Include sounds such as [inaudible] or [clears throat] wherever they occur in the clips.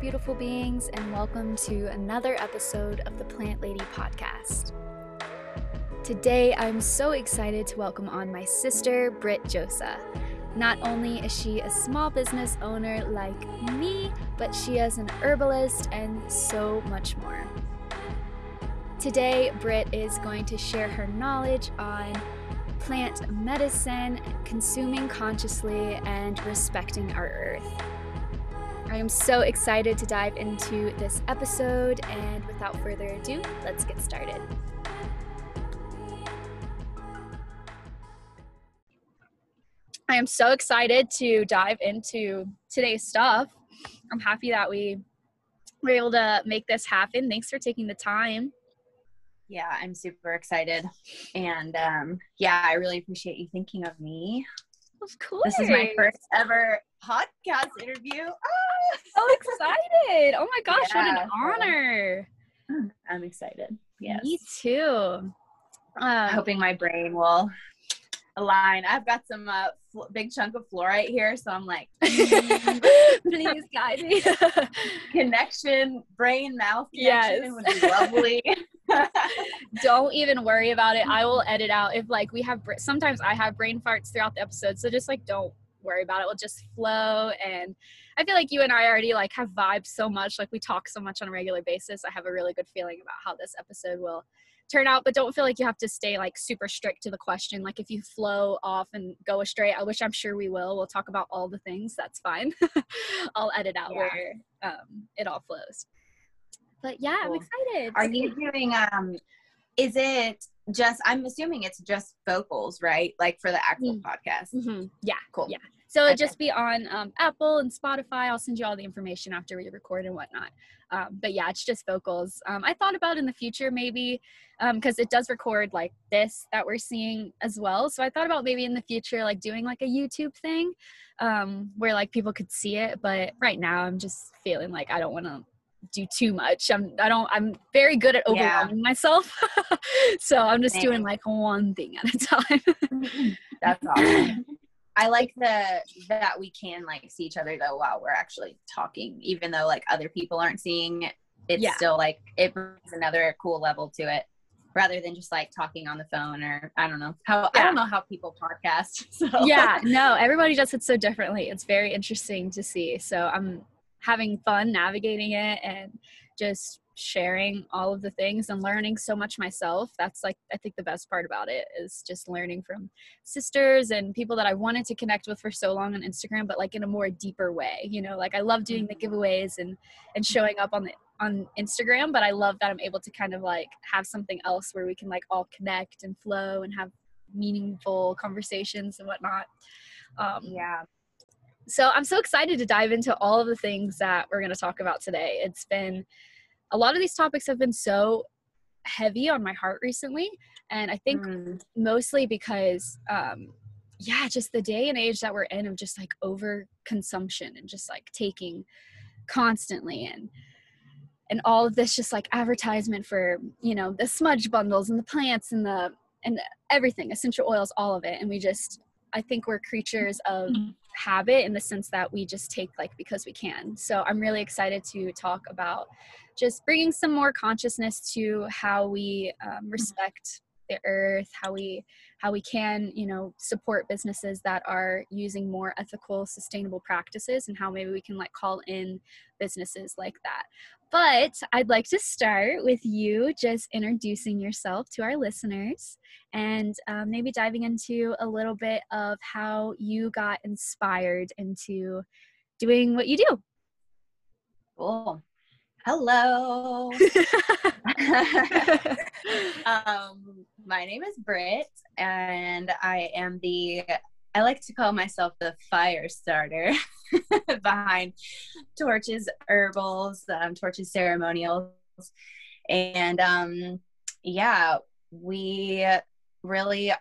Beautiful beings, and welcome to another episode of the Plant Lady podcast. Today, I'm so excited to welcome on my sister, Britt Josa. Not only is she a small business owner like me, but she is an herbalist and so much more. Today, Britt is going to share her knowledge on plant medicine, consuming consciously, and respecting our earth. I am so excited to dive into this episode, and without further ado, let's get started. I am so excited to dive into today's stuff. I'm happy that we were able to make this happen. Thanks for taking the time. Yeah, I'm super excited. And um, yeah, I really appreciate you thinking of me. Of course. This is my first ever podcast interview. Oh, so excited. Oh my [laughs] gosh, yeah. what an honor. I'm excited. Yes. Me too. Um, Hoping my brain will align. I've got some uh, fl- big chunk of fluorite here, so I'm like, [laughs] please guide me. [laughs] connection, brain mouth connection yes. would be lovely. Don't even worry about it. I will edit out if like we have. Sometimes I have brain farts throughout the episode, so just like don't worry about it. We'll just flow and. I feel like you and I already like have vibes so much, like we talk so much on a regular basis. I have a really good feeling about how this episode will turn out but don't feel like you have to stay like super strict to the question like if you flow off and go astray i wish i'm sure we will we'll talk about all the things that's fine [laughs] i'll edit out yeah. where um, it all flows but yeah cool. i'm excited are you doing um is it just i'm assuming it's just vocals right like for the actual mm-hmm. podcast mm-hmm. yeah cool yeah so okay. just be on um, Apple and Spotify. I'll send you all the information after we record and whatnot. Um, but yeah, it's just vocals. Um, I thought about in the future maybe because um, it does record like this that we're seeing as well. So I thought about maybe in the future like doing like a YouTube thing um, where like people could see it. But right now I'm just feeling like I don't want to do too much. I'm I don't I'm very good at overwhelming yeah. myself. [laughs] so I'm just doing like one thing at a time. [laughs] That's awesome. I like the that we can like see each other though while we're actually talking, even though like other people aren't seeing it. It's yeah. still like it brings another cool level to it, rather than just like talking on the phone or I don't know how yeah. I don't know how people podcast. [laughs] So. Yeah, no, everybody does it so differently. It's very interesting to see. So I'm having fun navigating it and just sharing all of the things and learning so much myself that's like i think the best part about it is just learning from sisters and people that i wanted to connect with for so long on instagram but like in a more deeper way you know? Like i love doing the mm-hmm. giveaways and and showing up on the on instagram but i love that i'm able to kind of like have something else where we can like all connect and flow and have meaningful conversations and whatnot. Um yeah so i'm so excited to dive into all of the things that we're going to talk about today it's been a lot of these topics have been so heavy on my heart recently and i think mm. mostly because um yeah just the day and age that we're in of just like over consumption and just like taking constantly and and all of this just like advertisement for you know the smudge bundles and the plants and the and everything essential oils all of it and we just i think we're creatures of mm-hmm. Habit in the sense that we just take like because we can so i'm really excited to talk about just bringing some more consciousness to how we um, mm-hmm. respect the earth how we how we can you know support businesses that are using more ethical sustainable practices and how maybe we can like call in businesses like that but i'd like to start with you just introducing yourself to our listeners and um, maybe diving into a little bit of how you got inspired into doing what you do cool Hello. [laughs] [laughs] um, my name is Britt, and I am the, I like to call myself the fire starter [laughs] behind Torches Herbals, um, Torches Ceremonials. And um, yeah, we really,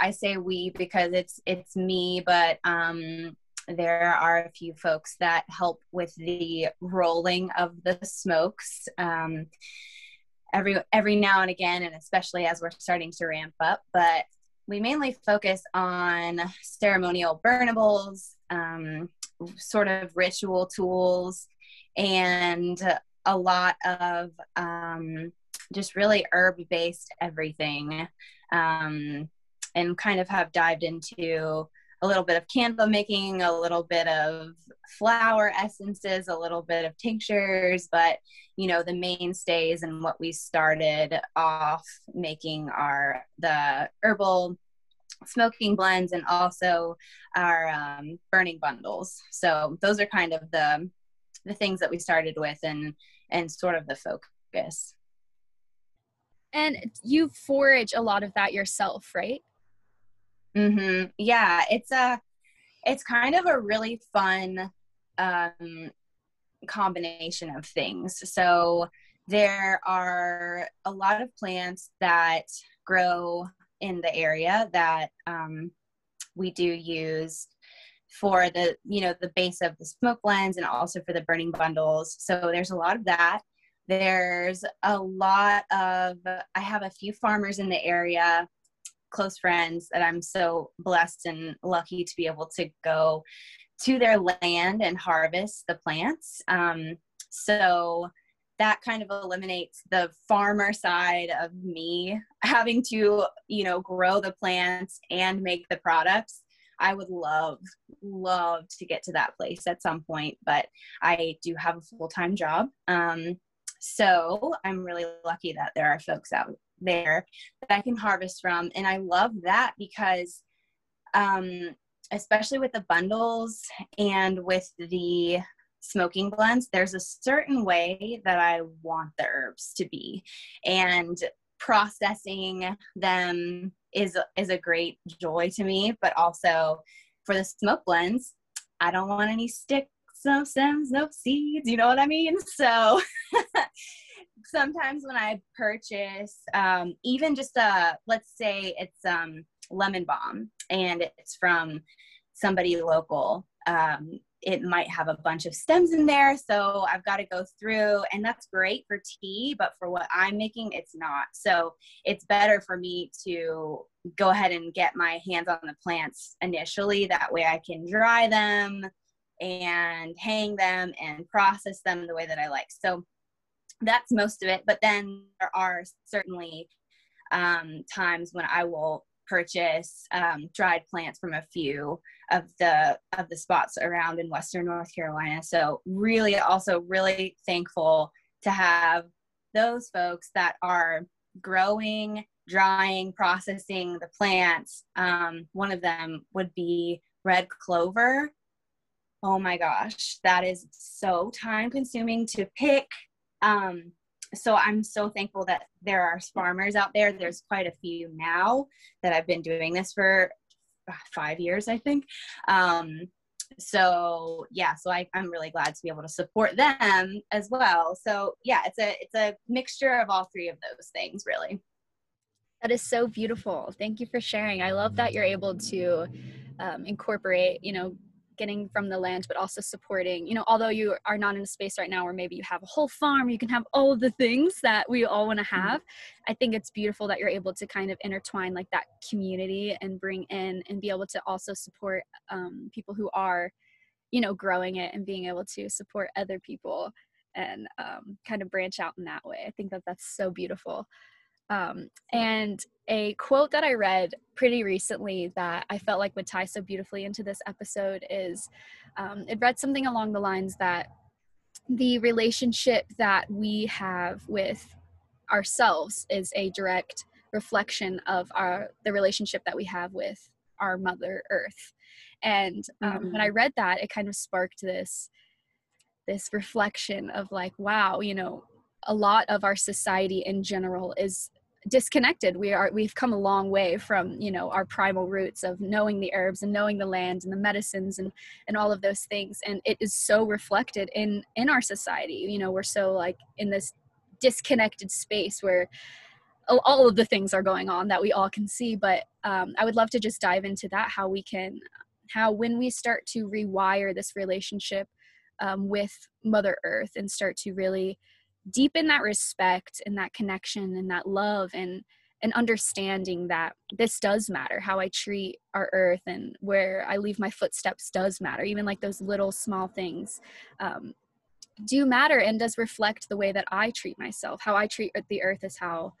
I say we because it's, it's me, but um, there are a few folks that help with the rolling of the smokes um, every every now and again, and especially as we're starting to ramp up. But we mainly focus on ceremonial burnables, um, sort of ritual tools, and a lot of um, just really herb based everything um, and kind of have dived into a little bit of candle making, a little bit of flower essences, a little bit of tinctures, but you know, the mainstays and what we started off making are the herbal smoking blends and also our um, burning bundles. So those are kind of the the things that we started with and and sort of the focus. And you forage a lot of that yourself, right? Mm-hmm. Yeah, it's a it's kind of a really fun um, combination of things. So there are a lot of plants that grow in the area that um, we do use for the you know the base of the smoke blends and also for the burning bundles so there's a lot of that there's a lot of i have a few farmers in the area close friends that i'm so blessed and lucky to be able to go to their land and harvest the plants. Um, so that kind of eliminates the farmer side of me [laughs] having to you know grow the plants and make the products. I would love love to get to that place at some point but i do have a full-time job. Um, so i'm really lucky that there are folks out there that i can harvest from and i love that because um, especially with the bundles and with the smoking blends, there's a certain way that I want the herbs to be. And processing them is is a great joy to me, but also for the smoke blends, I don't want any sticks, no stems, no seeds, you know what I mean? So [laughs] sometimes when I purchase um, even just a let's say it's um, lemon balm and it's from somebody local um, it might have a bunch of stems in there. So I've got to go through, and that's great for tea, but for what I'm making, it's not. So it's better for me to go ahead and get my hands on the plants initially. That way I can dry them and hang them and process them the way that I like. So that's most of it. But then there are certainly um, times when I will purchase um, dried plants from a few of the of the spots around in western north carolina so really also really thankful to have those folks that are growing drying processing the plants um, one of them would be red clover oh my gosh that is so time consuming to pick um, so I'm so thankful that there are farmers out there. There's quite a few now that I've been doing this for uh, five years, I think. Um, so yeah, so I, I'm really glad to be able to support them as well. So yeah, it's a it's a mixture of all three of those things, really. That is so beautiful. Thank you for sharing. I love that you're able to um, incorporate, you know, getting from the land but also supporting you know although you are not in a space right now where maybe you have a whole farm you can have all of the things that we all want to mm-hmm. have mm-hmm. i think it's beautiful that you're able to kind of intertwine like that community and bring in and be able to also support um, people who are you know growing it and being able to support other people and um, kind of branch out in that way i think that that's so beautiful um, and a quote that I read pretty recently that I felt like would tie so beautifully into this episode is um, it read something along the lines that the relationship that we have with ourselves is a direct reflection of our the relationship that we have with our mother earth and um, mm-hmm. when i read that it kind of sparked this this reflection of like wow you know a lot of our society in general is disconnected. We are we've come a long way from you know our primal roots of knowing the herbs and knowing the land and the medicines and and all of those things. And it is so reflected in in our society. You know we're so like in this disconnected space where all of the things are going on that we all can see. But um, i would love to just dive into that how we can how when we start to rewire this relationship um, with mother earth and start to really deepen that respect and that connection and that love and and understanding that this does matter how i treat our earth and where i leave my footsteps does matter even like those little small things um, do matter and does reflect the way that I treat myself. How I treat the earth is how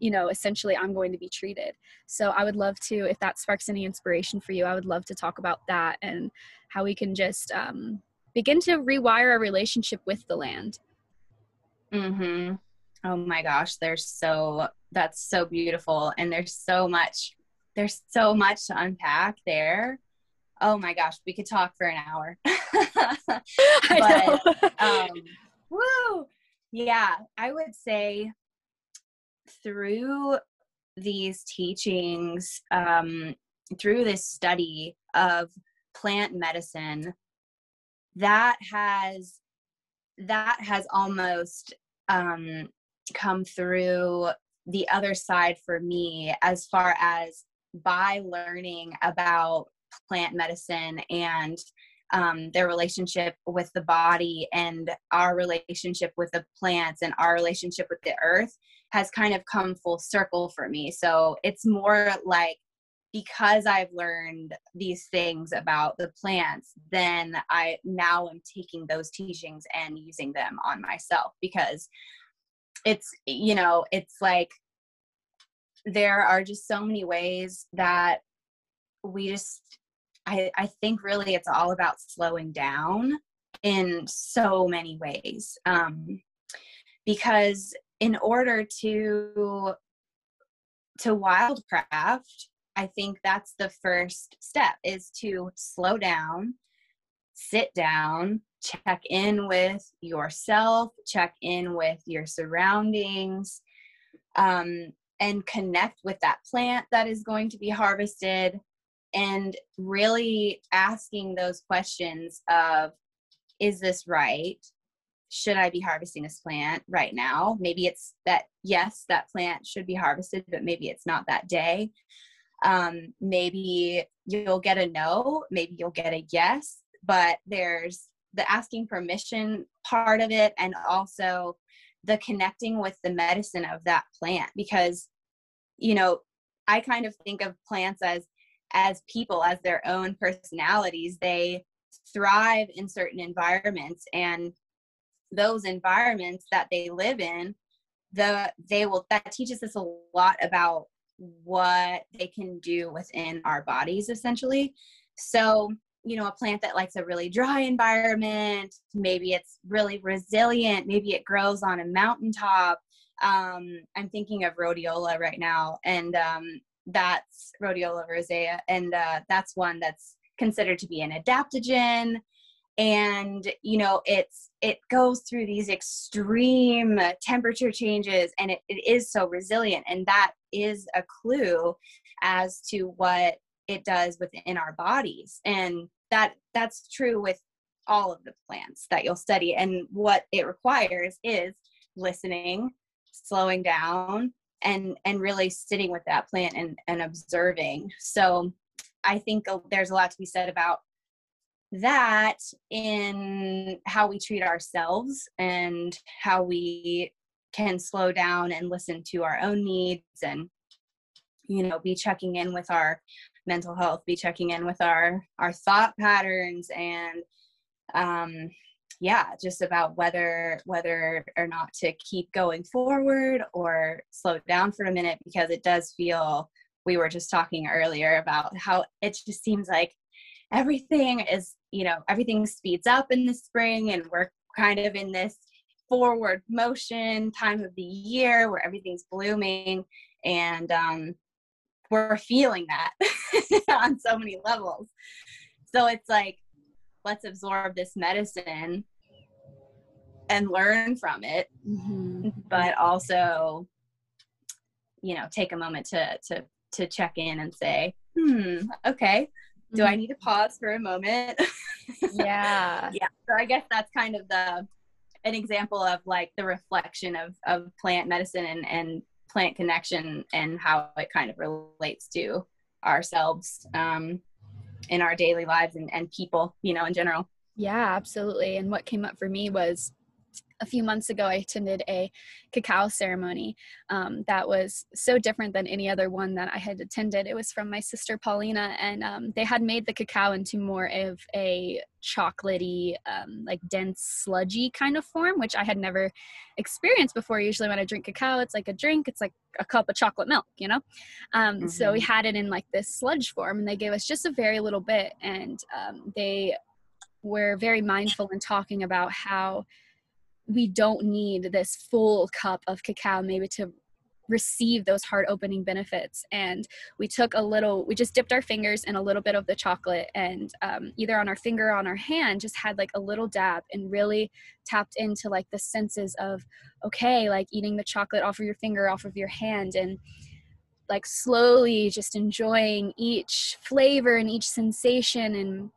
you know essentially i'm going to be treated so i would love to if that sparks any inspiration for you i would love to talk about that and how we can just um, begin to rewire our relationship with the land mhm oh my gosh there's so that's so beautiful. And there's so much there's so much to unpack there. Oh my gosh we could talk for an hour. [laughs] But [laughs] um woo! Yeah i would say through these teachings um through this study of plant medicine that has that has almost um come through the other side for me as far as by learning about plant medicine and um, their relationship with the body and our relationship with the plants and our relationship with the earth has kind of come full circle for me. So it's more like because I've learned these things about the plants, then I now am taking those teachings and using them on myself because it's, you know, it's like there are just so many ways that we just I, I think really it's all about slowing down in so many ways um, because in order to to wildcraft i think that's the first step is to slow down sit down check in with yourself check in with your surroundings um, and connect with that plant that is going to be harvested and really asking those questions of is this right? Should i be harvesting this plant right now? Maybe it's that yes that plant should be harvested but maybe it's not that day um, maybe you'll get a no maybe you'll get a yes but there's the asking permission part of it and also the connecting with the medicine of that plant because you know i kind of think of plants as as people as their own personalities. They thrive in certain environments and those environments that they live in the they will that teaches us a lot about what they can do within our bodies essentially. So you know a plant that likes a really dry environment maybe it's really resilient maybe it grows on a mountaintop. Um, i'm thinking of rhodiola right now and um, that's rhodiola rosea and uh, that's one that's considered to be an adaptogen and you know it's it goes through these extreme temperature changes and it, it is so resilient. And that is a clue as to what it does within our bodies. And that that's true with all of the plants that you'll study. And what it requires is listening slowing down and and really sitting with that plant and and observing. So i think uh, there's a lot to be said about that in how we treat ourselves and how we can slow down and listen to our own needs and you know be checking in with our mental health be checking in with our our thought patterns and um yeah just about whether whether or not to keep going forward or slow down for a minute because it does feel we were just talking earlier about how it just seems like everything is you know everything speeds up in the spring and we're kind of in this forward motion time of the year where everything's blooming and um, we're feeling that [laughs] on so many levels so it's like let's absorb this medicine and learn from it mm-hmm. but also you know take a moment to to to check in and say hmm okay do I mm-hmm. need to pause for a moment? [laughs] yeah. yeah. So I guess that's kind of the an example of like the reflection of of plant medicine and and plant connection and how it kind of relates to ourselves um, in our daily lives and, and people, you know, in general. Yeah, absolutely. And what came up for me was a few months ago, I attended a cacao ceremony um, that was so different than any other one that I had attended. It was from my sister Paulina, and um, they had made the cacao into more of a chocolatey, um, like dense, sludgy kind of form, which I had never experienced before. Usually, when I drink cacao, it's like a drink, it's like a cup of chocolate milk, you know? Mm-hmm. So we mm-hmm. had it in like this sludge form, and they gave us just a very little bit, and um, they were very mindful in talking about how we don't need this full cup of cacao maybe to receive those heart opening benefits. And we took a little we just dipped our fingers in a little bit of the chocolate and um, either on our finger or on our hand just had like a little dab and really tapped into like the senses of okay like eating the chocolate off of your finger off of your hand and like slowly just enjoying each flavor and each sensation and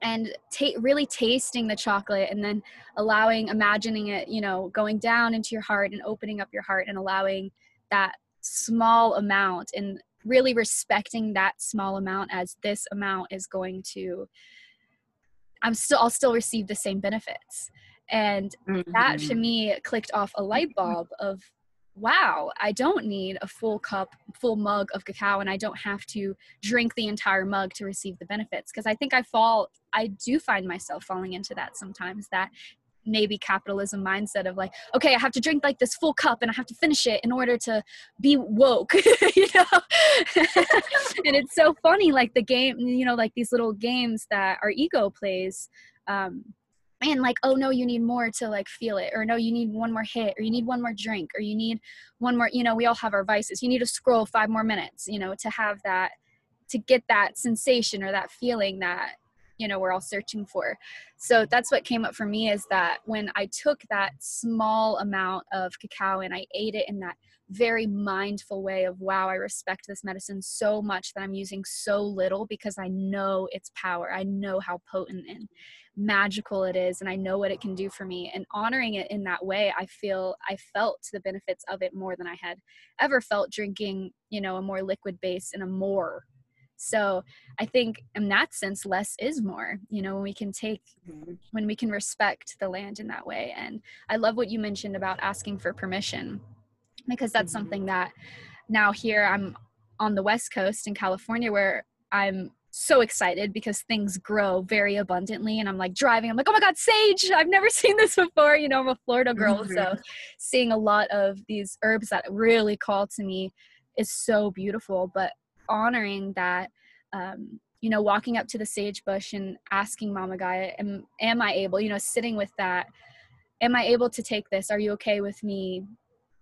and ta- really tasting the chocolate and then allowing imagining it you know going down into your heart and opening up your heart and allowing that small amount and really respecting that small amount as this amount is going to i'm still i'll still receive the same benefits and mm-hmm. that to mm-hmm. me clicked off a light bulb of wow, I don't need a full cup, full mug of cacao, and I don't have to drink the entire mug to receive the benefits. Because I think I fall, I do find myself falling into that sometimes. That maybe capitalism mindset of like, okay, I have to drink like this full cup and I have to finish it in order to be woke, [laughs] you know? [laughs] and it's so funny, like the game, you know, like these little games that our ego plays. Um, and like oh no you need more to like feel it or no you need one more hit or you need one more drink or you need one more you know we all have our vices. You need to scroll five more minutes you know to have that to get that sensation or that feeling that you know we're all searching for. So that's what came up for me is that when i took that small amount of cacao and i ate it in that very mindful way of wow i respect this medicine so much that i'm using so little because i know its power. I know how potent and magical it is and I know what it can do for me. And honoring it in that way I feel I felt the benefits of it more than I had ever felt drinking you know a more liquid base and a more so I think in that sense less is more you know when we can take mm-hmm. when we can respect the land in that way and I love what you mentioned about asking for permission because that's mm-hmm. something that now here I'm on the west coast in California where I'm so excited because things grow very abundantly and i'm like driving i'm like oh my god sage i've never [laughs] seen this before you know i'm a florida girl mm-hmm. so seeing a lot of these herbs that really call to me is so beautiful but honoring that um, you know walking up to the sage bush and asking mama gaia am, am i able you know sitting with that am i able to take this? Are you okay with me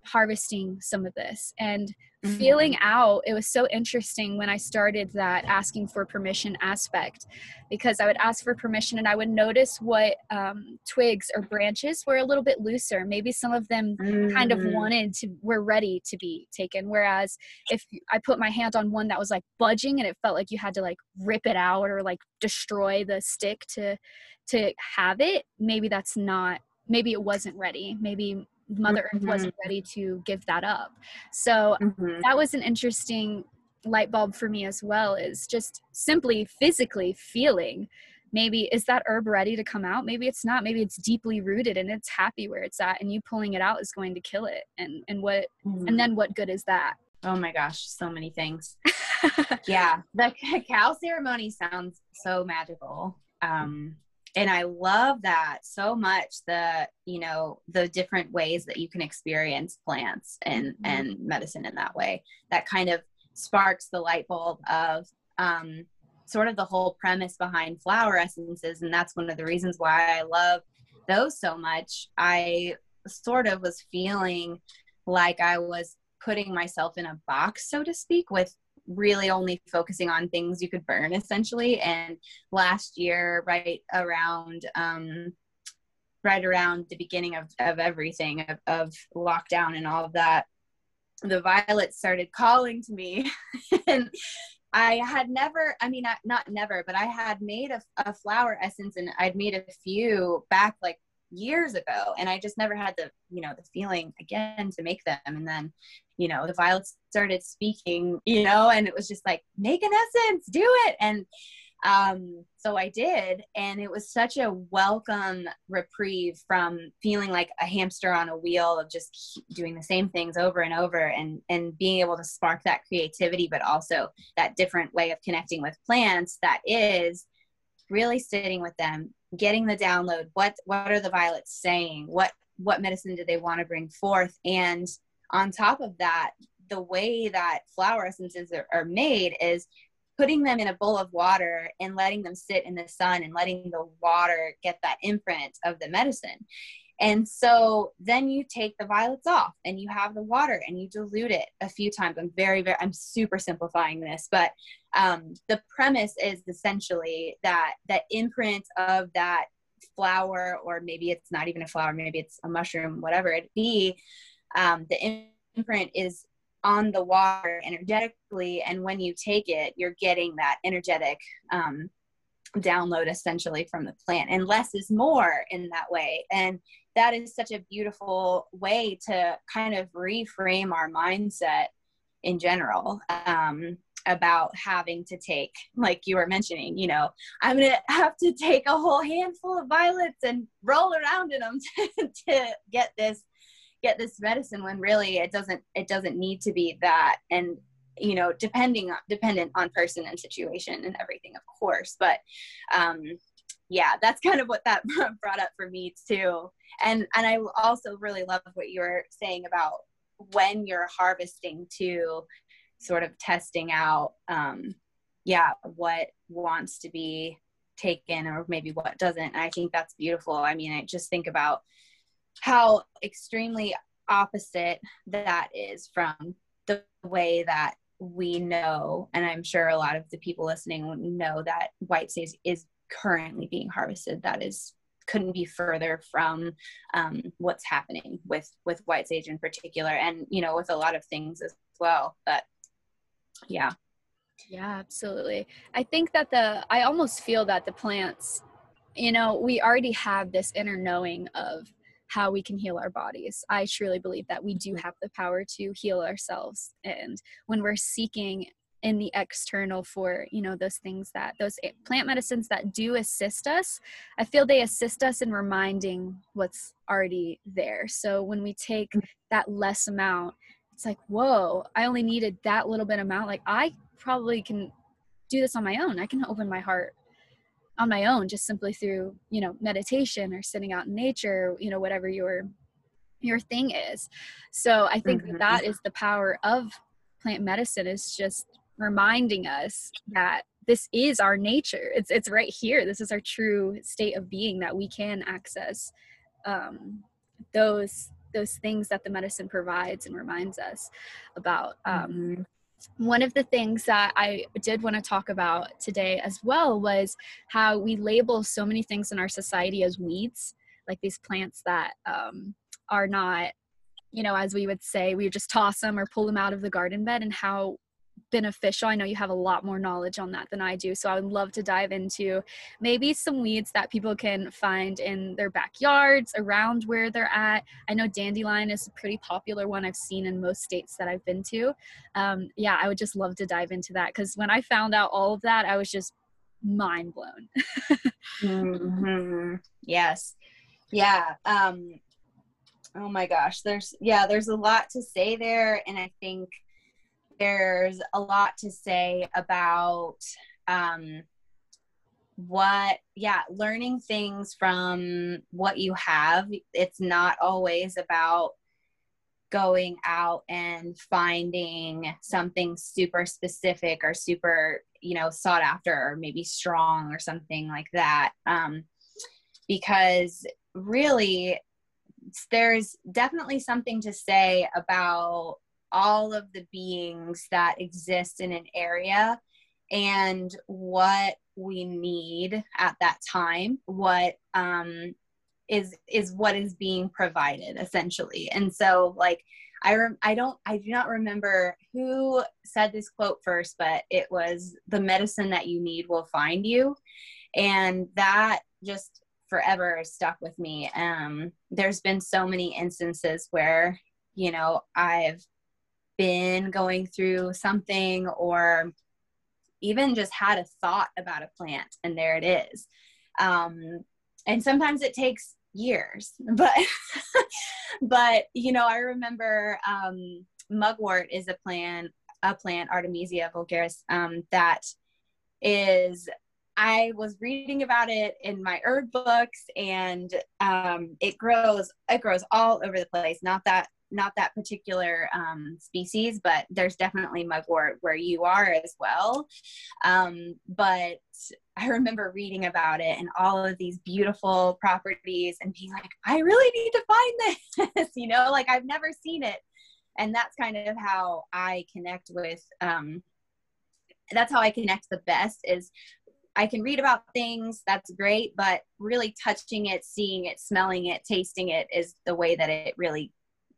harvesting some of this and mm-hmm. feeling out it was so interesting when i started that asking for permission aspect because i would ask for permission and i would notice what um, twigs or branches were a little bit looser maybe some of them mm-hmm. kind of mm-hmm. wanted to were ready to be taken whereas if i put my hand on one that was like budging and it felt like you had to like rip it out or like destroy the stick to to have it maybe that's not maybe it wasn't ready maybe mother earth mm-hmm. wasn't ready to give that up. So mm-hmm. that was an interesting light bulb for me as well is just simply physically feeling. Maybe is that herb ready to come out? Maybe it's not. Maybe it's deeply rooted and it's happy where it's at and you pulling it out is going to kill it. And and what mm-hmm. and then what good is that? Oh my gosh so many things. [laughs] Yeah the [laughs] cacao ceremony sounds so magical. Um and I love that so much the you know the different ways that you can experience plants and mm-hmm. and medicine in that way. That kind of sparks the light bulb of um, sort of the whole premise behind flower essences. And that's one of the reasons why I love those so much. I sort of was feeling like I was putting myself in a box so to speak with really only focusing on things you could burn essentially. And last year right around um right around the beginning of, of everything of, of lockdown and all of that the violets started calling to me. [laughs] And i had never i mean not never but i had made a, a flower essence and i'd made a few back like years ago and i just never had the you know the feeling again to make them and then you know the violets started speaking you know and it was just like make an essence do it and Um, so I did, and it was such a welcome reprieve from feeling like a hamster on a wheel of just doing the same things over and over, and and being able to spark that creativity, but also that different way of connecting with plants. That is really sitting with them, getting the download. What what are the violets saying? What what medicine do they want to bring forth? And on top of that, the way that flower essences are, are made is putting them in a bowl of water and letting them sit in the sun and letting the water get that imprint of the medicine. And so then you take the violets off and you have the water and you dilute it a few times. I'm very, very, I'm super simplifying this, but um, the premise is essentially that that imprint of that flower, or maybe it's not even a flower, maybe it's a mushroom, whatever it be, um, the imprint is on the water energetically. And when you take it you're getting that energetic um, download essentially from the plant. And less is more in that way. And that is such a beautiful way to kind of reframe our mindset in general um, about having to take like you were mentioning you know i'm gonna have to take a whole handful of violets and roll around in them to, [laughs] to get this get this medicine when really it doesn't it doesn't need to be that. And you know depending dependent on person and situation and everything of course. But um yeah that's kind of what that [laughs] brought up for me too. And and i also really love what you were saying about when you're harvesting to sort of testing out um yeah what wants to be taken or maybe what doesn't. And i think that's beautiful. I mean i just think about how extremely opposite that is from the way that we know, and I'm sure a lot of the people listening know that white sage is currently being harvested. That is couldn't be further from um, what's happening with with white sage in particular, and you know with a lot of things as well. But yeah, yeah, absolutely. I think that the I almost feel that the plants, you know, we already have this inner knowing of how we can heal our bodies. I truly believe that we do have the power to heal ourselves. And when we're seeking in the external for you know those things that those plant medicines that do assist us. I feel they assist us in reminding what's already there. So when we take mm. that less amount it's like whoa i only needed that little bit amount. Like i probably can do this on my own. I can open my heart on my own just simply through you know meditation or sitting out in nature you know whatever your your thing is. So i think mm-hmm. that, that is the power of plant medicine is just reminding us that this is our nature. It's it's right here. This is our true state of being that we can access um, those those things that the medicine provides and reminds us about. Um, mm-hmm. one of the things that I did want to talk about today as well was how we label so many things in our society as weeds, like these plants that um, are not, you know, as we would say, we just toss them or pull them out of the garden bed, and how beneficial. I know you have a lot more knowledge on that than I do. So I would love to dive into maybe some weeds that people can find in their backyards, around where they're at. I know dandelion is a pretty popular one I've seen in most states that I've been to. Um, yeah, I would just love to dive into that because when I found out all of that, I was just mind blown. [laughs] mm-hmm. Yes. Yeah. Um, oh my gosh. There's, yeah, there's a lot to say there. And I think, there's a lot to say about um, what yeah learning things from what you have. It's not always about going out and finding something super specific or super you know sought after or maybe strong or something like that. Um, because really there's definitely something to say about all of the beings that exist in an area and what we need at that time what um is is what is being provided essentially. And so like i rem- i don't i do not remember who said this quote first but it was the medicine that you need will find you. And that just forever stuck with me. Um there's been so many instances where you know i've been going through something or even just had a thought about a plant and there it is um, and sometimes it takes years [laughs] but but you know i remember um, mugwort is a plant a plant artemisia vulgaris um, that is I was reading about it in my herb books, and um, it grows. It grows all over the place. Not that not that particular um, species, but there's definitely mugwort where you are as well. Um, but I remember reading about it and all of these beautiful properties, and being like, I really need to find this. [laughs] you know, like I've never seen it, and that's kind of how I connect with. Um, that's how I connect the best is I can read about things, that's great, but really touching it, seeing it, smelling it, tasting it is the way that it really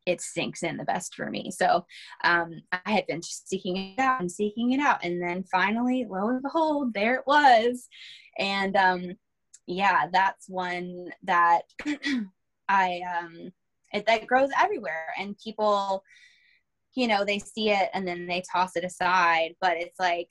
it sinks in the best for me. So um, I had been seeking it out and seeking it out, and then finally, lo and behold, there it was. And um, yeah, that's one that [clears throat] I um, it, that grows everywhere, and people, you know, they see it and then they toss it aside. But it's like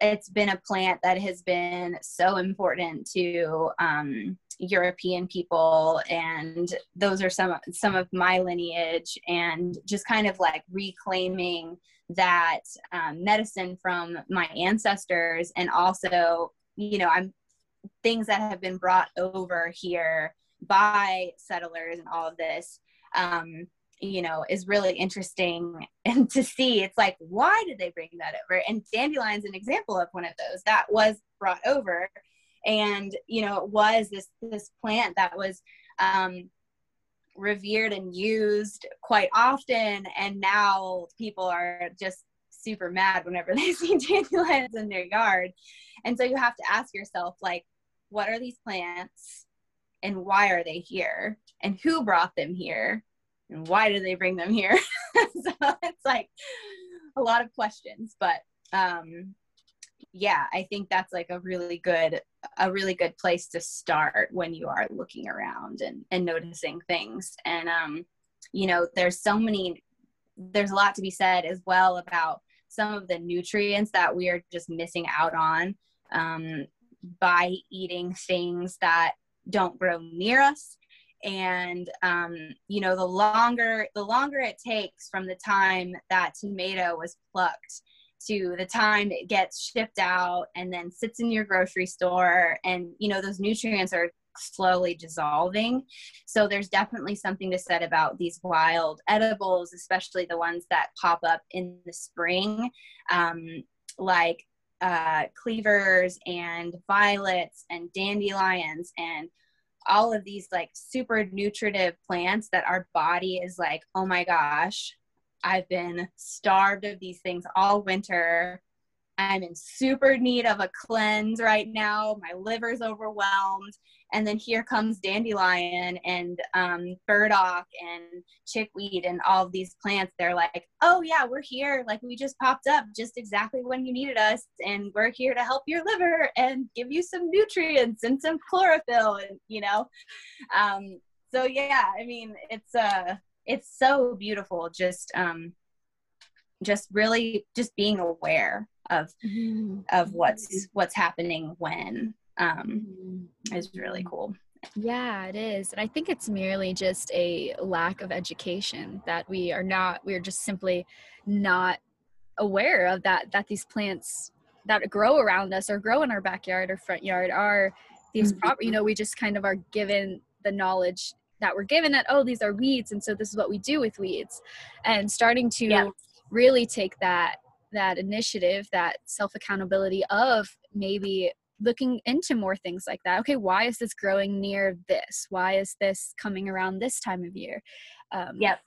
it's been a plant that has been so important to um, European people, and those are some some of my lineage, and just kind of like reclaiming that um, medicine from my ancestors, and also, you know, I'm things that have been brought over here by settlers and all of this. Um, you know is really interesting [laughs] and to see it's like why did they bring that over and dandelion's an example of one of those that was brought over and you know it was this this plant that was um revered and used quite often. And now people are just super mad whenever [laughs] they see dandelions in their yard. And so you have to ask yourself like what are these plants and why are they here? And who brought them here? And why did they bring them here? [laughs] So it's like a lot of questions but um yeah i think that's like a really good a really good place to start when you are looking around and and noticing things. And um you know there's so many there's a lot to be said as well about some of the nutrients that we are just missing out on um, by eating things that don't grow near us. And um, you know the longer the longer it takes from the time that tomato was plucked to the time it gets shipped out and then sits in your grocery store and you know those nutrients are slowly dissolving. So there's definitely something to said about these wild edibles especially the ones that pop up in the spring um, like uh, cleavers and violets and dandelions and all of these like super nutritive plants that our body is like, oh my gosh, I've been starved of these things all winter. I'm in super need of a cleanse right now. My liver's overwhelmed and then here comes dandelion and um, burdock and chickweed and all of these plants they're like oh yeah we're here like we just popped up just exactly when you needed us and we're here to help your liver and give you some nutrients and some chlorophyll and you know um, so yeah i mean it's uh it's so beautiful just um just really just being aware of mm-hmm. of what's what's happening when um, mm-hmm. is really cool. Yeah, it is. And I think it's merely just a lack of education that we are not, we're just simply not aware of that, that these plants that grow around us or grow in our backyard or front yard are these mm-hmm. proper, you know, we just kind of are given the knowledge that we're given that, oh, these are weeds. And so this is what we do with weeds. And starting to yeah. really take that, that initiative, that self accountability of maybe looking into more things like that. Okay why is this growing near this? Why is this coming around this time of year? Um, yep.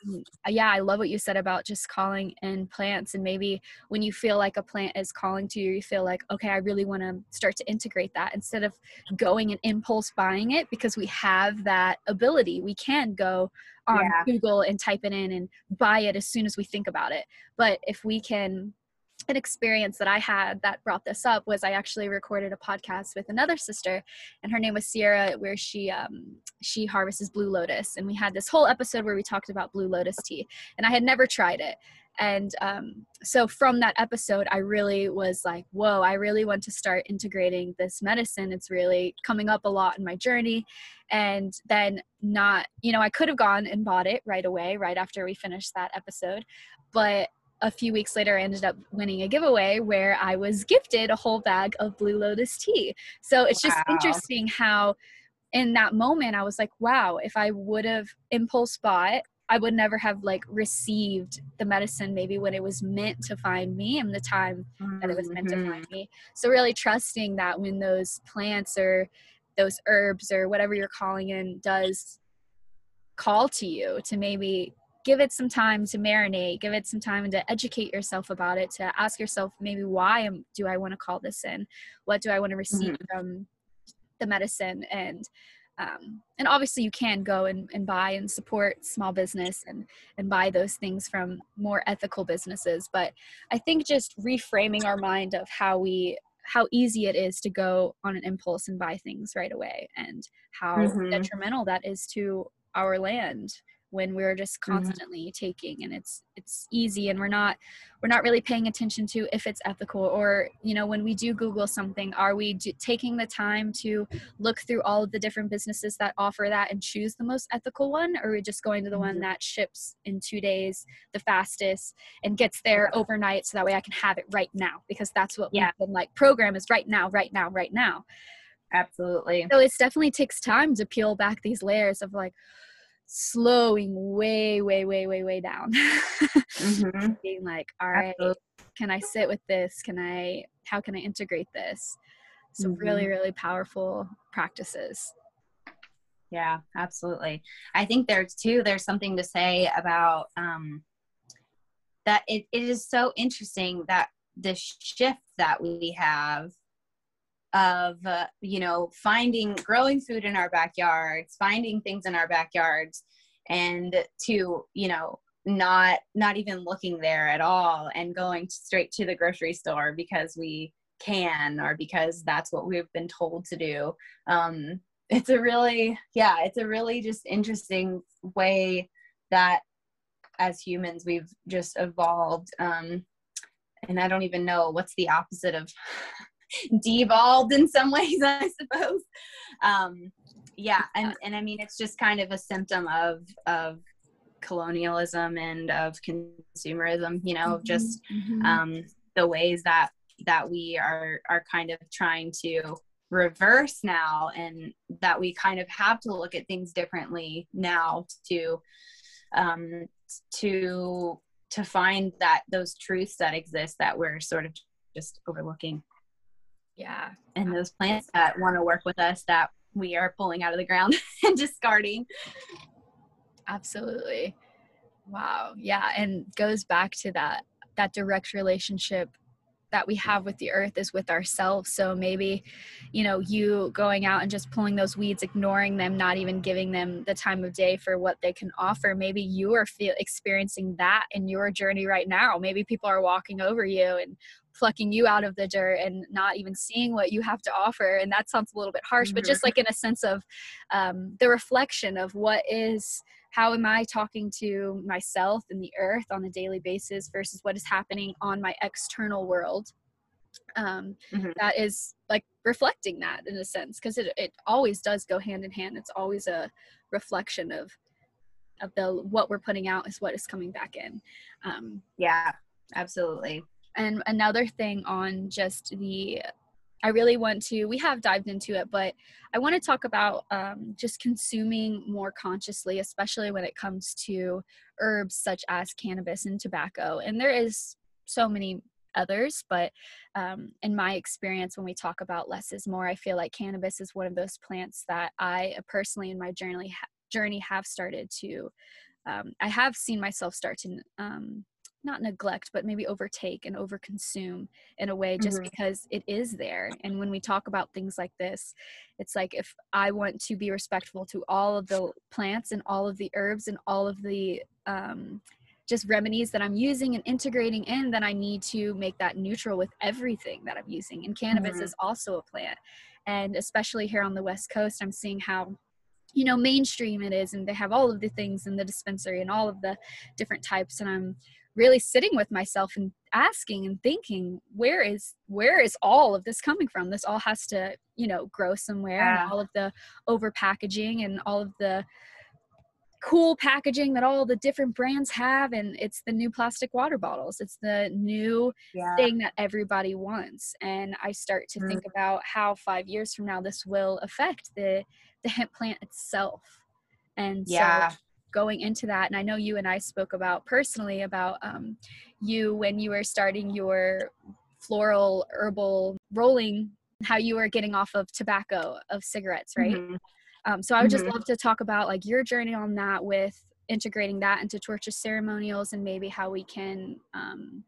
Yeah i love what you said about just calling in plants and maybe when you feel like a plant is calling to you you feel like okay i really want to start to integrate that instead of going and impulse buying it because we have that ability. We can go on yeah. google and type it in and buy it as soon as we think about it. But if we can an experience that I had that brought this up was I actually recorded a podcast with another sister, and her name was Sierra, where she um, she harvests blue lotus, and we had this whole episode where we talked about blue lotus tea, and I had never tried it, And um, so from that episode, I really was like, whoa, I really want to start integrating this medicine. It's really coming up a lot in my journey. And then, not, you know, I could have gone and bought it right away, right after we finished that episode. But a few weeks later, I ended up winning a giveaway where I was gifted a whole bag of Blue Lotus tea. So it's wow. just interesting how in that moment I was like, wow, if I would have impulse bought, I would never have like received the medicine maybe when it was meant to find me and the time that it was meant mm-hmm. to find me. So really trusting that when those plants or those herbs or whatever you're calling in does call to you to maybe give it some time to marinate give it some time to educate yourself about it to ask yourself maybe why am, do i want to call this in what do i want to receive mm-hmm. from the medicine and um, and obviously you can go and, and buy and support small business and and buy those things from more ethical businesses but i think just reframing our mind of how we how easy it is to go on an impulse and buy things right away and how mm-hmm. detrimental that is to our land when we're just mm-hmm. constantly mm-hmm. taking and it's it's easy and we're not we're not really paying attention to if it's ethical or you know when we do google something are we do, taking the time to look through all of the different businesses that offer that and choose the most ethical one or are we just going to the mm-hmm. one that ships in two days the fastest and gets there overnight so that way i can have it right now because that's what yeah. we've been like program is right now right now right now absolutely so it definitely takes time to peel back these layers of like slowing way, way, way, way, way down. mm-hmm. [laughs] Being like, all right, Absolutely. can I sit with this? Can I, how can I integrate this? So, mm-hmm. really, really powerful practices. Yeah, absolutely. I think there's too, there's something to say about um, that it, it is so interesting that the shift that we have of uh, you know finding growing food in our backyards finding things in our backyards and to you know not not even looking there at all and going straight to the grocery store because we can or because that's what we've been told to do. Um it's a really yeah it's a really just interesting way that as humans we've just evolved um and i don't even know what's the opposite of [laughs] devolved in some [laughs] ways, I suppose. Um, yeah, and and I mean it's just kind of a symptom of of colonialism and of consumerism. You know, mm-hmm, just mm-hmm. Um, the ways that that we are are kind of trying to reverse now and that we kind of have to look at things differently now to um to to find that those truths that exist that we're sort of just overlooking yeah. And those plants that want to work with us that we are pulling out of the ground [laughs] and discarding. Absolutely. Wow. Yeah. And goes back to that that direct relationship that we have with the earth is with ourselves. So maybe, you know, you going out and just pulling those weeds, ignoring them, not even giving them the time of day for what they can offer. Maybe you are feel experiencing that in your journey right now. Maybe people are walking over you and plucking you out of the dirt and not even seeing what you have to offer and that sounds a little bit harsh mm-hmm. but just like in a sense of um, the reflection of what is how am i talking to myself and the earth on a daily basis versus what is happening on my external world um, mm-hmm. that is like reflecting that in a sense because it, it always does go hand in hand it's always a reflection of of the what we're putting out is what is coming back in um, yeah absolutely and another thing on just the I really want to, we have dived into it, but I want to talk about um, just consuming more consciously, especially when it comes to herbs such as cannabis and tobacco. And there is so many others, but um, in my experience, when we talk about less is more, I feel like cannabis is one of those plants that I personally in my journey, journey have started to, um, I have seen myself start to um, not neglect but maybe overtake and overconsume in a way just mm-hmm. because it is there and when we talk about things like this it's like if i want to be respectful to all of the plants and all of the herbs and all of the um, just remedies that i'm using and integrating in then i need to make that neutral with everything that i'm using and cannabis mm-hmm. is also a plant and especially here on the west coast i'm seeing how you know mainstream it is and they have all of the things in the dispensary and all of the different types and i'm really sitting with myself and asking and thinking where is where is all of this coming from this all has to you know grow somewhere yeah. and all of the over packaging and all of the cool packaging that all the different brands have and it's the new plastic water bottles it's the new yeah. thing that everybody wants and i start to mm. think about how 5 years from now this will affect the the hemp plant itself and yeah so going into that and i know you and i spoke about personally about um, you when you were starting your floral herbal rolling how you were getting off of tobacco of cigarettes right mm-hmm. Um, so I would mm-hmm. just love to talk about like your journey on that with integrating that into torches ceremonials and maybe how we can um,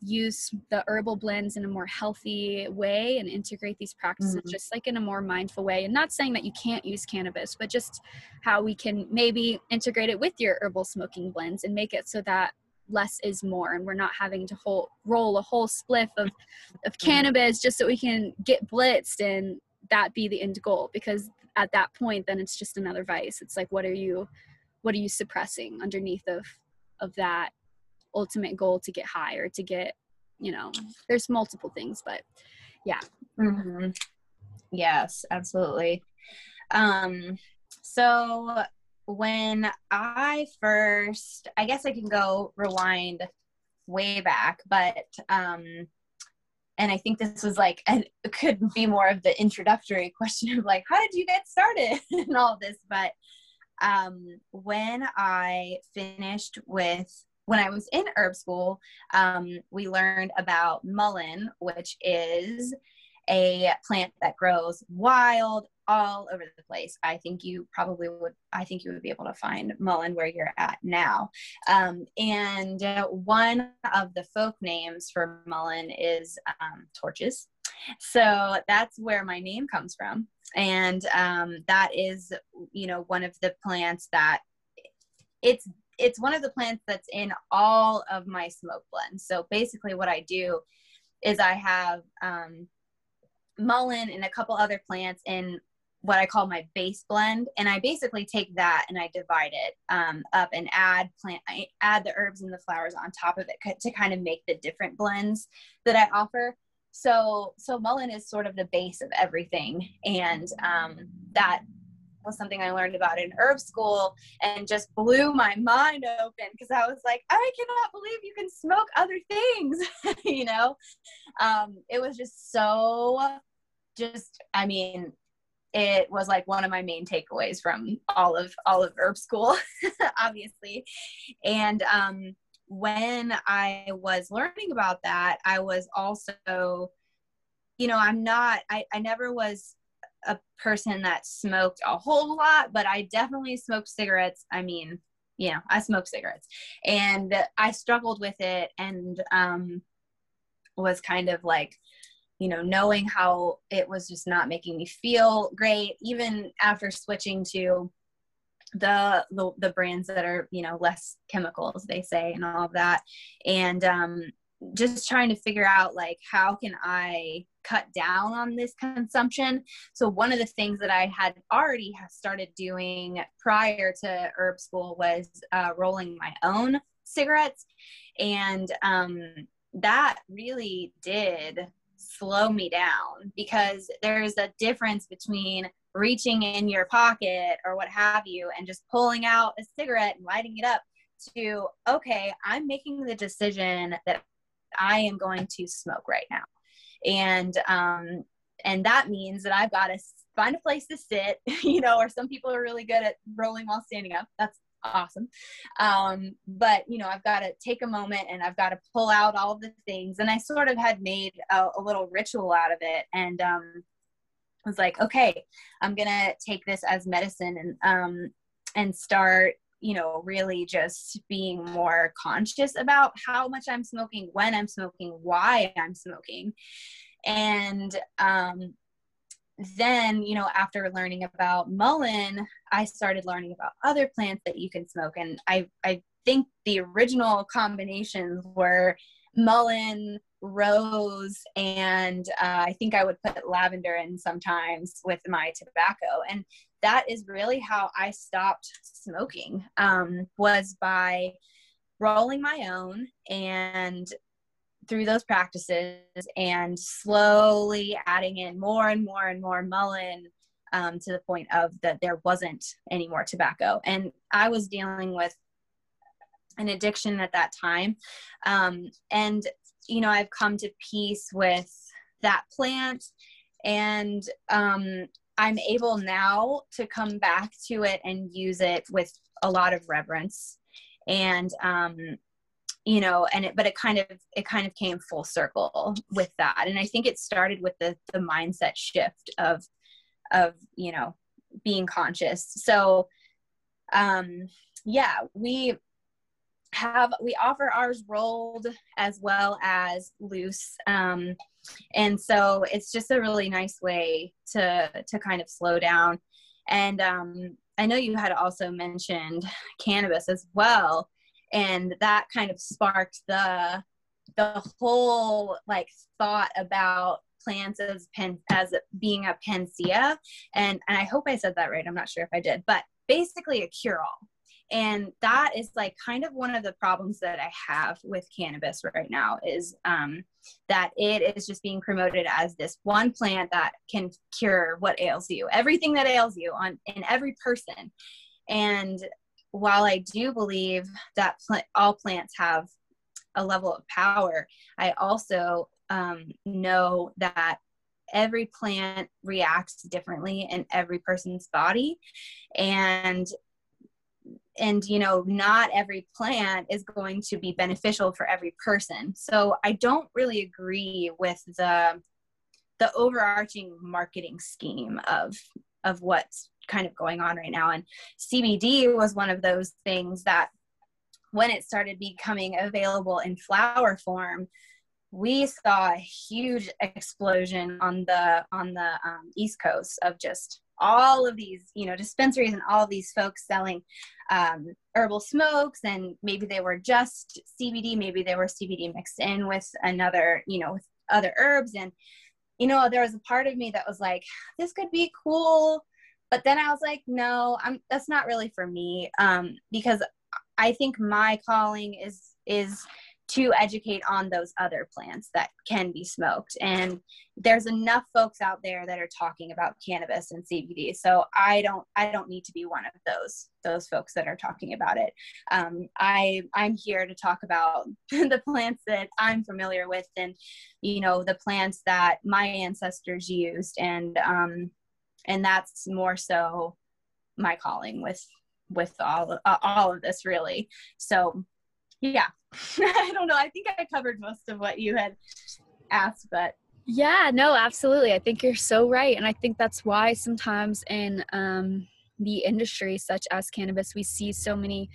use the herbal blends in a more healthy way and integrate these practices mm-hmm. just like in a more mindful way and not saying that you can't use cannabis but just how we can maybe integrate it with your herbal smoking blends and make it so that less is more and we're not having to whole, roll a whole spliff of, of mm-hmm. cannabis just so we can get blitzed and that be the end goal because at that point then it's just another vice it's like what are you what are you suppressing underneath of of that ultimate goal to get high or to get you know there's multiple things but yeah mm-hmm. yes absolutely um so when i first i guess i can go rewind way back but um and I think this was like and it could be more of the introductory [laughs] question of like how did you get started [laughs] and all this but um, when I finished with when I was in herb school um, we learned about mullein which is a plant that grows wild all over the place. I think you probably would. I think you would be able to find mullein where you're at now. Um, and uh, one of the folk names for mullein is um, torches. So that's where my name comes from, and um, that is, you know, one of the plants that it's it's one of the plants that's in all of my smoke blends. So basically, what I do is I have um, mullein and a couple other plants in what I call my base blend, and I basically take that and I divide it um, up and add plant, I add the herbs and the flowers on top of it to kind of make the different blends that I offer. So, so mullein is sort of the base of everything, and um, that was something I learned about in herb school and just blew my mind open because I was like, I cannot believe you can smoke other things, [laughs] you know. Um, it was just so just i mean it was like one of my main takeaways from all of all of herb school [laughs] obviously and um when i was learning about that i was also you know i'm not i, I never was a person that smoked a whole lot but i definitely smoked cigarettes. I mean you know i smoked cigarettes. And i struggled with it and um was kind of like you know knowing how it was just not making me feel great even after switching to the, the the, brands that are you know less chemicals they say and all of that. And um just trying to figure out like how can i cut down on this consumption. So one of the things that i had already started doing prior to herb school was uh, rolling my own cigarettes. And um, that really did slow me down because there's a difference between reaching in your pocket or what have you and just pulling out a cigarette and lighting it up to okay i'm making the decision that i am going to smoke right now and um and that means that i've got to find a place to sit [laughs] you know or some people are really good at rolling while standing up that's awesome. Um, but you know, I've got to take a moment and I've got to pull out all the things. And I sort of had made a, a little ritual out of it, and um, was like, okay, I'm gonna take this as medicine and um, and start you know really just being more conscious about how much i'm smoking when i'm smoking why i'm smoking and um, then, you know, after learning about mullein, I started learning about other plants that you can smoke. And I, I think the original combinations were mullein, rose, and uh, I think I would put lavender in sometimes with my tobacco. And that is really how I stopped smoking um, was by rolling my own and through those practices and slowly adding in more and more and more mullein um, to the point of that there wasn't any more tobacco. And I was dealing with an addiction at that time. Um, and, you know, I've come to peace with that plant and um, I'm able now to come back to it and use it with a lot of reverence. And, um, you know and it but it kind of it kind of came full circle with that and i think it started with the the mindset shift of of you know being conscious so um yeah we have we offer ours rolled as well as loose um and so it's just a really nice way to to kind of slow down. And um i know you had also mentioned cannabis as well and that kind of sparked the the whole like thought about plants as pen as being a panacea. And and I hope I said that right. I'm not sure if I did but basically a cure all and that is like kind of one of the problems that I have with cannabis right now is um, that it is just being promoted as this one plant that can cure what ails you everything that ails you on in every person. And while I do believe that pl- all plants have a level of power, I also um, know that every plant reacts differently in every person's body. And and you know not every plant is going to be beneficial for every person so i don't really agree with the the overarching marketing scheme of of what's kind of going on right now. And CBD was one of those things that when it started becoming available in flower form, we saw a huge explosion on the on the um, East Coast of just all of these you know dispensaries and all these folks selling um, herbal smokes and maybe they were just CBD, maybe they were CBD mixed in with another you know with other herbs. And you know there was a part of me that was like this could be cool. But then i was like no i'm that's not really for me. Um, because i think my calling is is to educate on those other plants that can be smoked. And there's enough folks out there that are talking about cannabis and cbd so i don't i don't need to be one of those those folks that are talking about it. Um, i i'm here to talk about [laughs] the plants that i'm familiar with and you know the plants that my ancestors used. And um, and that's more so my calling with with all uh, all of this really. So yeah. [laughs] I don't know. I think i covered most of what you had asked but yeah no absolutely. I think you're so right and i think that's why sometimes in um, the industry such as cannabis we see so many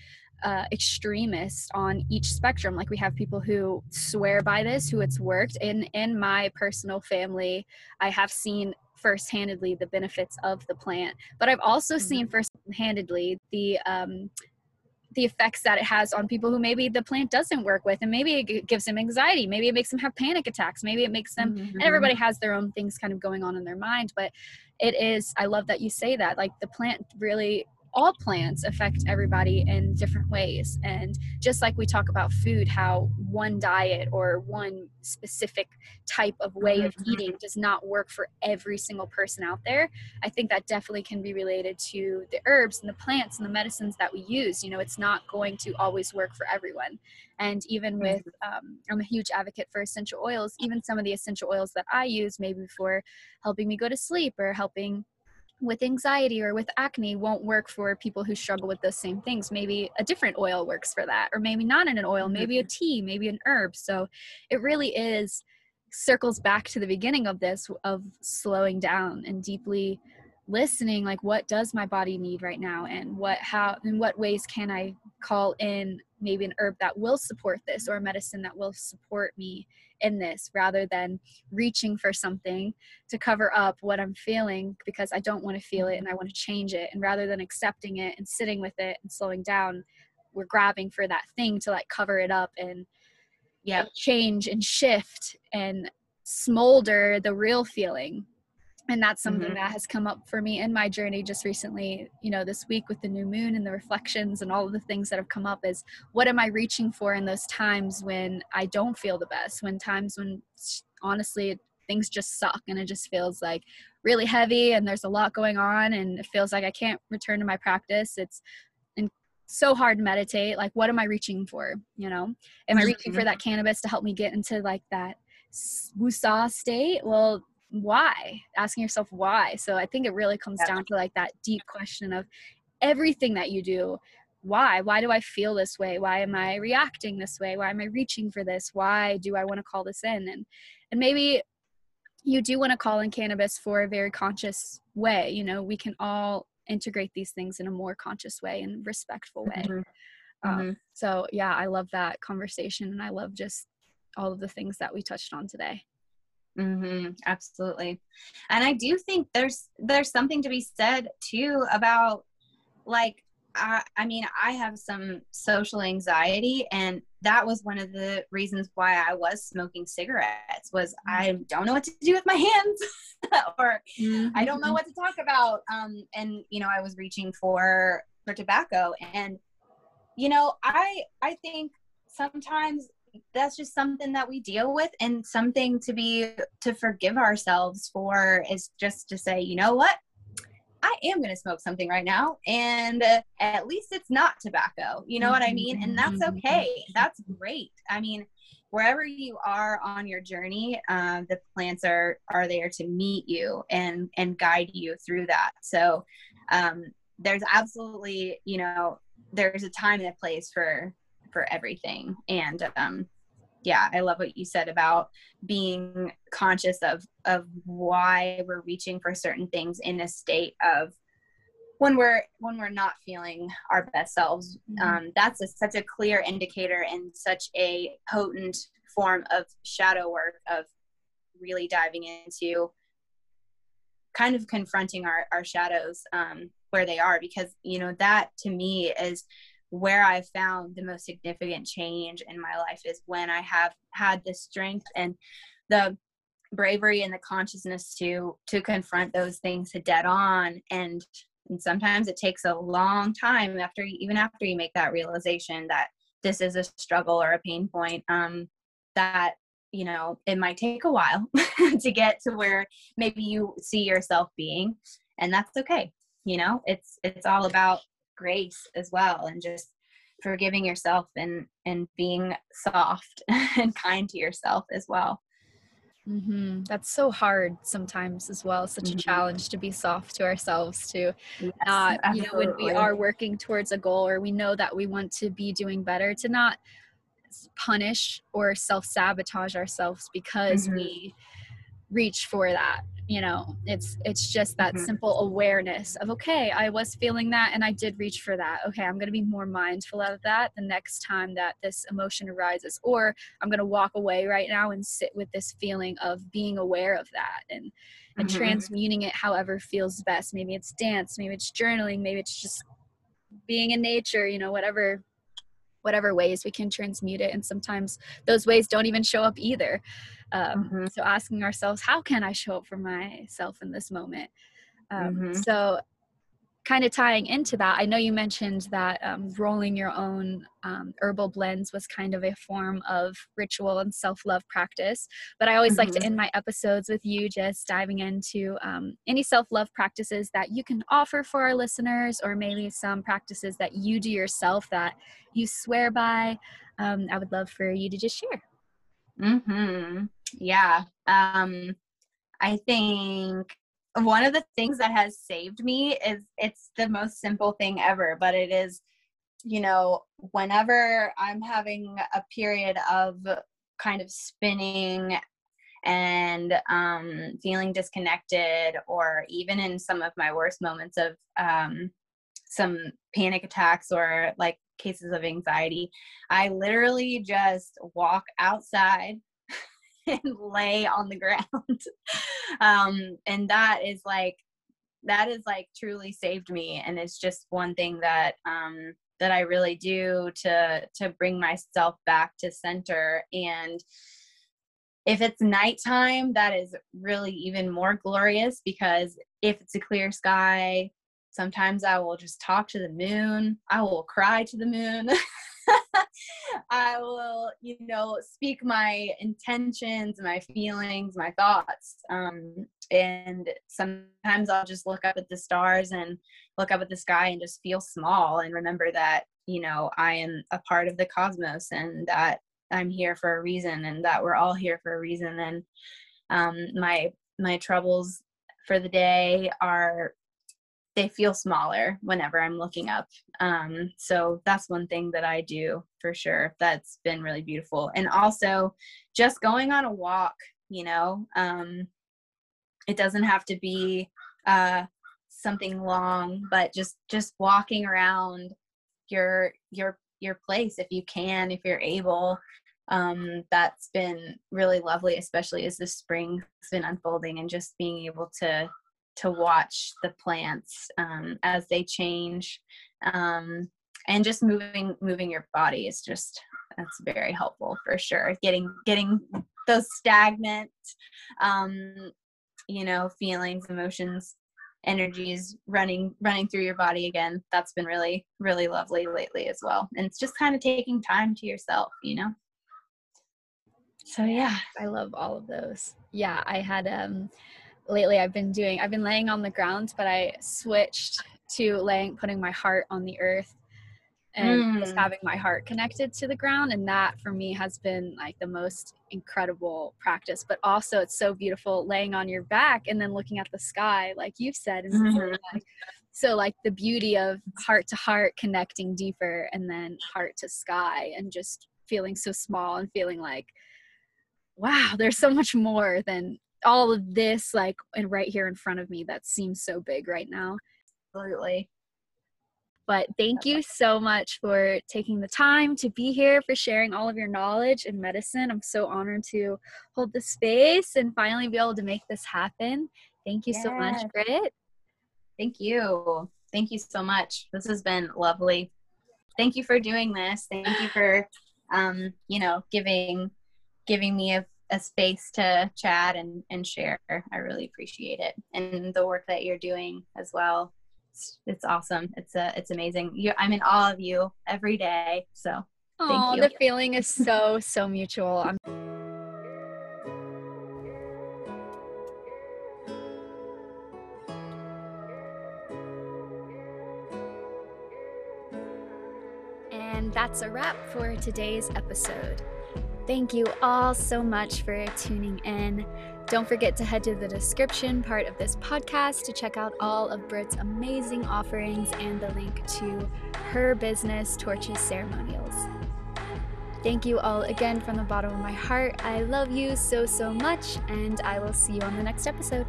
uh, extremists on each spectrum. Like we have people who swear by this who it's worked in in my personal family i have seen first-handedly the benefits of the plant but i've also mm-hmm. seen first-handedly the um, the effects that it has on people who maybe the plant doesn't work with and maybe it gives them anxiety maybe it makes them have panic attacks maybe it makes them mm-hmm. and everybody has their own things kind of going on in their mind but it is i love that you say that like the plant really all plants affect everybody in different ways. And just like we talk about food, how one diet or one specific type of way of mm-hmm. eating does not work for every single person out there, I think that definitely can be related to the herbs and the plants and the medicines that we use. You know, it's not going to always work for everyone. And even with, mm-hmm. um, I'm a huge advocate for essential oils, even some of the essential oils that I use, maybe for helping me go to sleep or helping with anxiety or with acne won't work for people who struggle with those same things. Maybe a different oil works for that, or maybe not in an oil, mm-hmm. maybe a tea, maybe an herb. So it really is circles back to the beginning of this of slowing down and deeply listening like what does my body need right now and what how in what ways can i call in maybe an herb that will support this or a medicine that will support me in this rather than reaching for something to cover up what i'm feeling because i don't want to feel it and i want to change it. And rather than accepting it and sitting with it and slowing down we're grabbing for that thing to like cover it up and yeah. change and shift and smolder the real feeling and that's something mm-hmm. that has come up for me in my journey just recently you know this week with the new moon and the reflections and all of the things that have come up is what am i reaching for in those times when i don't feel the best when times when honestly things just suck and it just feels like really heavy and there's a lot going on and it feels like i can't return to my practice it's and so hard to meditate like what am i reaching for you know am i reaching for mm-hmm. that cannabis to help me get into like that wusa state well why asking yourself why. So i think it really comes yeah. down to like that deep question of everything that you do. Why? Why do i feel this way? Why am i reacting this way? Why am i reaching for this? Why do i want to call this in? And and maybe you do want to call in cannabis for a very conscious way you know? We can all integrate these things in a more conscious way and respectful way. Mm-hmm. Um, mm-hmm. so yeah i love that conversation and i love just all of the things that we touched on today Mm-hmm, absolutely. And I do think there's there's something to be said too about like I, I mean I have some social anxiety and that was one of the reasons why I was smoking cigarettes was mm-hmm. I don't know what to do with my hands [laughs] or mm-hmm. I don't know mm-hmm. what to talk about um and you know I was reaching for for tobacco and you know I I think sometimes that's just something that we deal with and something to be to forgive ourselves for is just to say you know what? I am going to smoke something right now and uh, at least it's not tobacco. You know what i mean? And that's mm-hmm. okay. That's great. I mean wherever you are on your journey uh, the plants are are there to meet you and and guide you through that. So um, there's absolutely you know there's a time and a place for for everything. And um, yeah, I love what you said about being conscious of of why we're reaching for certain things in a state of when we're when we're not feeling our best selves. Mm-hmm. Um, that's a, such a clear indicator and such a potent form of shadow work of really diving into kind of confronting our, our shadows um, where they are because you know that to me is where I've found the most significant change in my life is when I have had the strength and the bravery and the consciousness to to confront those things to dead on. And and sometimes it takes a long time after even after you make that realization that this is a struggle or a pain point um that you know it might take a while [laughs] to get to where maybe you see yourself being. And that's okay. You know it's it's all about grace as well and just forgiving yourself and and being soft [laughs] and kind to yourself as well mm-hmm. that's so hard sometimes as well such mm-hmm. a challenge to be soft to ourselves to yes, not absolutely. you know when we are working towards a goal or we know that we want to be doing better to not punish or self-sabotage ourselves because mm-hmm. we reach for that you know it's it's just that mm-hmm. simple awareness of okay i was feeling that and i did reach for that okay i'm going to be more mindful of that the next time that this emotion arises or i'm going to walk away right now and sit with this feeling of being aware of that and and mm-hmm. transmuting it however feels best maybe it's dance maybe it's journaling maybe it's just being in nature you know whatever whatever ways we can transmute it and sometimes those ways don't even show up either um, mm-hmm. so asking ourselves how can i show up for myself in this moment um, mm-hmm. so kind of tying into that, I know you mentioned that um, rolling your own um, herbal blends was kind of a form of ritual and self love practice. But I always mm-hmm. like to mm-hmm. end my episodes with you just diving into um, any self love practices that you can offer for our listeners, or maybe some practices that you do yourself that you swear by. Um, I would love for you to just share. Hmm. Yeah. Um. I think one of the things that has saved me is it's the most simple thing ever, but it is, you know, whenever I'm having a period of kind of spinning and um, feeling disconnected, or even in some of my worst moments of um, some panic attacks or like cases of anxiety, I literally just walk outside [laughs] and lay on the ground. [laughs] um, and that is like, that is like truly saved me. And it's just one thing that, um, that I really do to, to bring myself back to center and, if it's nighttime, that is really even more glorious because if it's a clear sky, sometimes I will just talk to the moon. I will cry to the moon. [laughs] I will, you know, speak my intentions, my feelings, my thoughts. Um, and sometimes I'll just look up at the stars and look up at the sky and just feel small and remember that, you know, I am a part of the cosmos and that I'm here for a reason and that we're all here for a reason. And um, my my troubles for the day are they feel smaller whenever I'm looking up. Um, so that's one thing that I do for sure. That's been really beautiful. And also just going on a walk, you know, um, it doesn't have to be uh, something long, but just, just walking around your, your, your place if you can, if you're able. Um, that's been really lovely, especially as the spring's been unfolding and just being able to to watch the plants um, as they change um, and just moving moving your body is just that's very helpful for sure. Getting getting those stagnant um, you know feelings emotions energies running running through your body again. That's been really really lovely lately as well. And it's just kind of taking time to yourself you know? So yeah i love all of those. Yeah i had um lately I've been doing I've been laying on the ground, but I switched to laying putting my heart on the earth and mm. just having my heart connected to the ground and that for me has been like the most incredible practice but also it's so beautiful laying on your back and then looking at the sky like you've said mm-hmm. [laughs] so like the beauty of heart to heart connecting deeper and then heart to sky and just feeling so small and feeling like wow there's so much more than all of this like and right here in front of me that seems so big right now. Absolutely. But thank you so much for taking the time to be here for sharing all of your knowledge in medicine. I'm so honored to hold the space and finally be able to make this happen. Thank you yes. so much Britt. thank you. Thank you so much. This has been lovely. Thank you for doing this. Thank you for um you know giving giving me a a space to chat and, and share. I really appreciate it. And the work that you're doing as well. It's, it's awesome. It's a, uh, it's amazing. You, I'm in awe of you every day. So thank you. oh, the feeling is so, so mutual. I'm And that's a wrap for today's episode. Thank you all so much for tuning in. Don't forget to head to the description part of this podcast to check out all of Britt's amazing offerings and the link to her business, Torches Ceremonials. Thank you all again from the bottom of my heart. I love you so, so much, and I will see you on the next episode.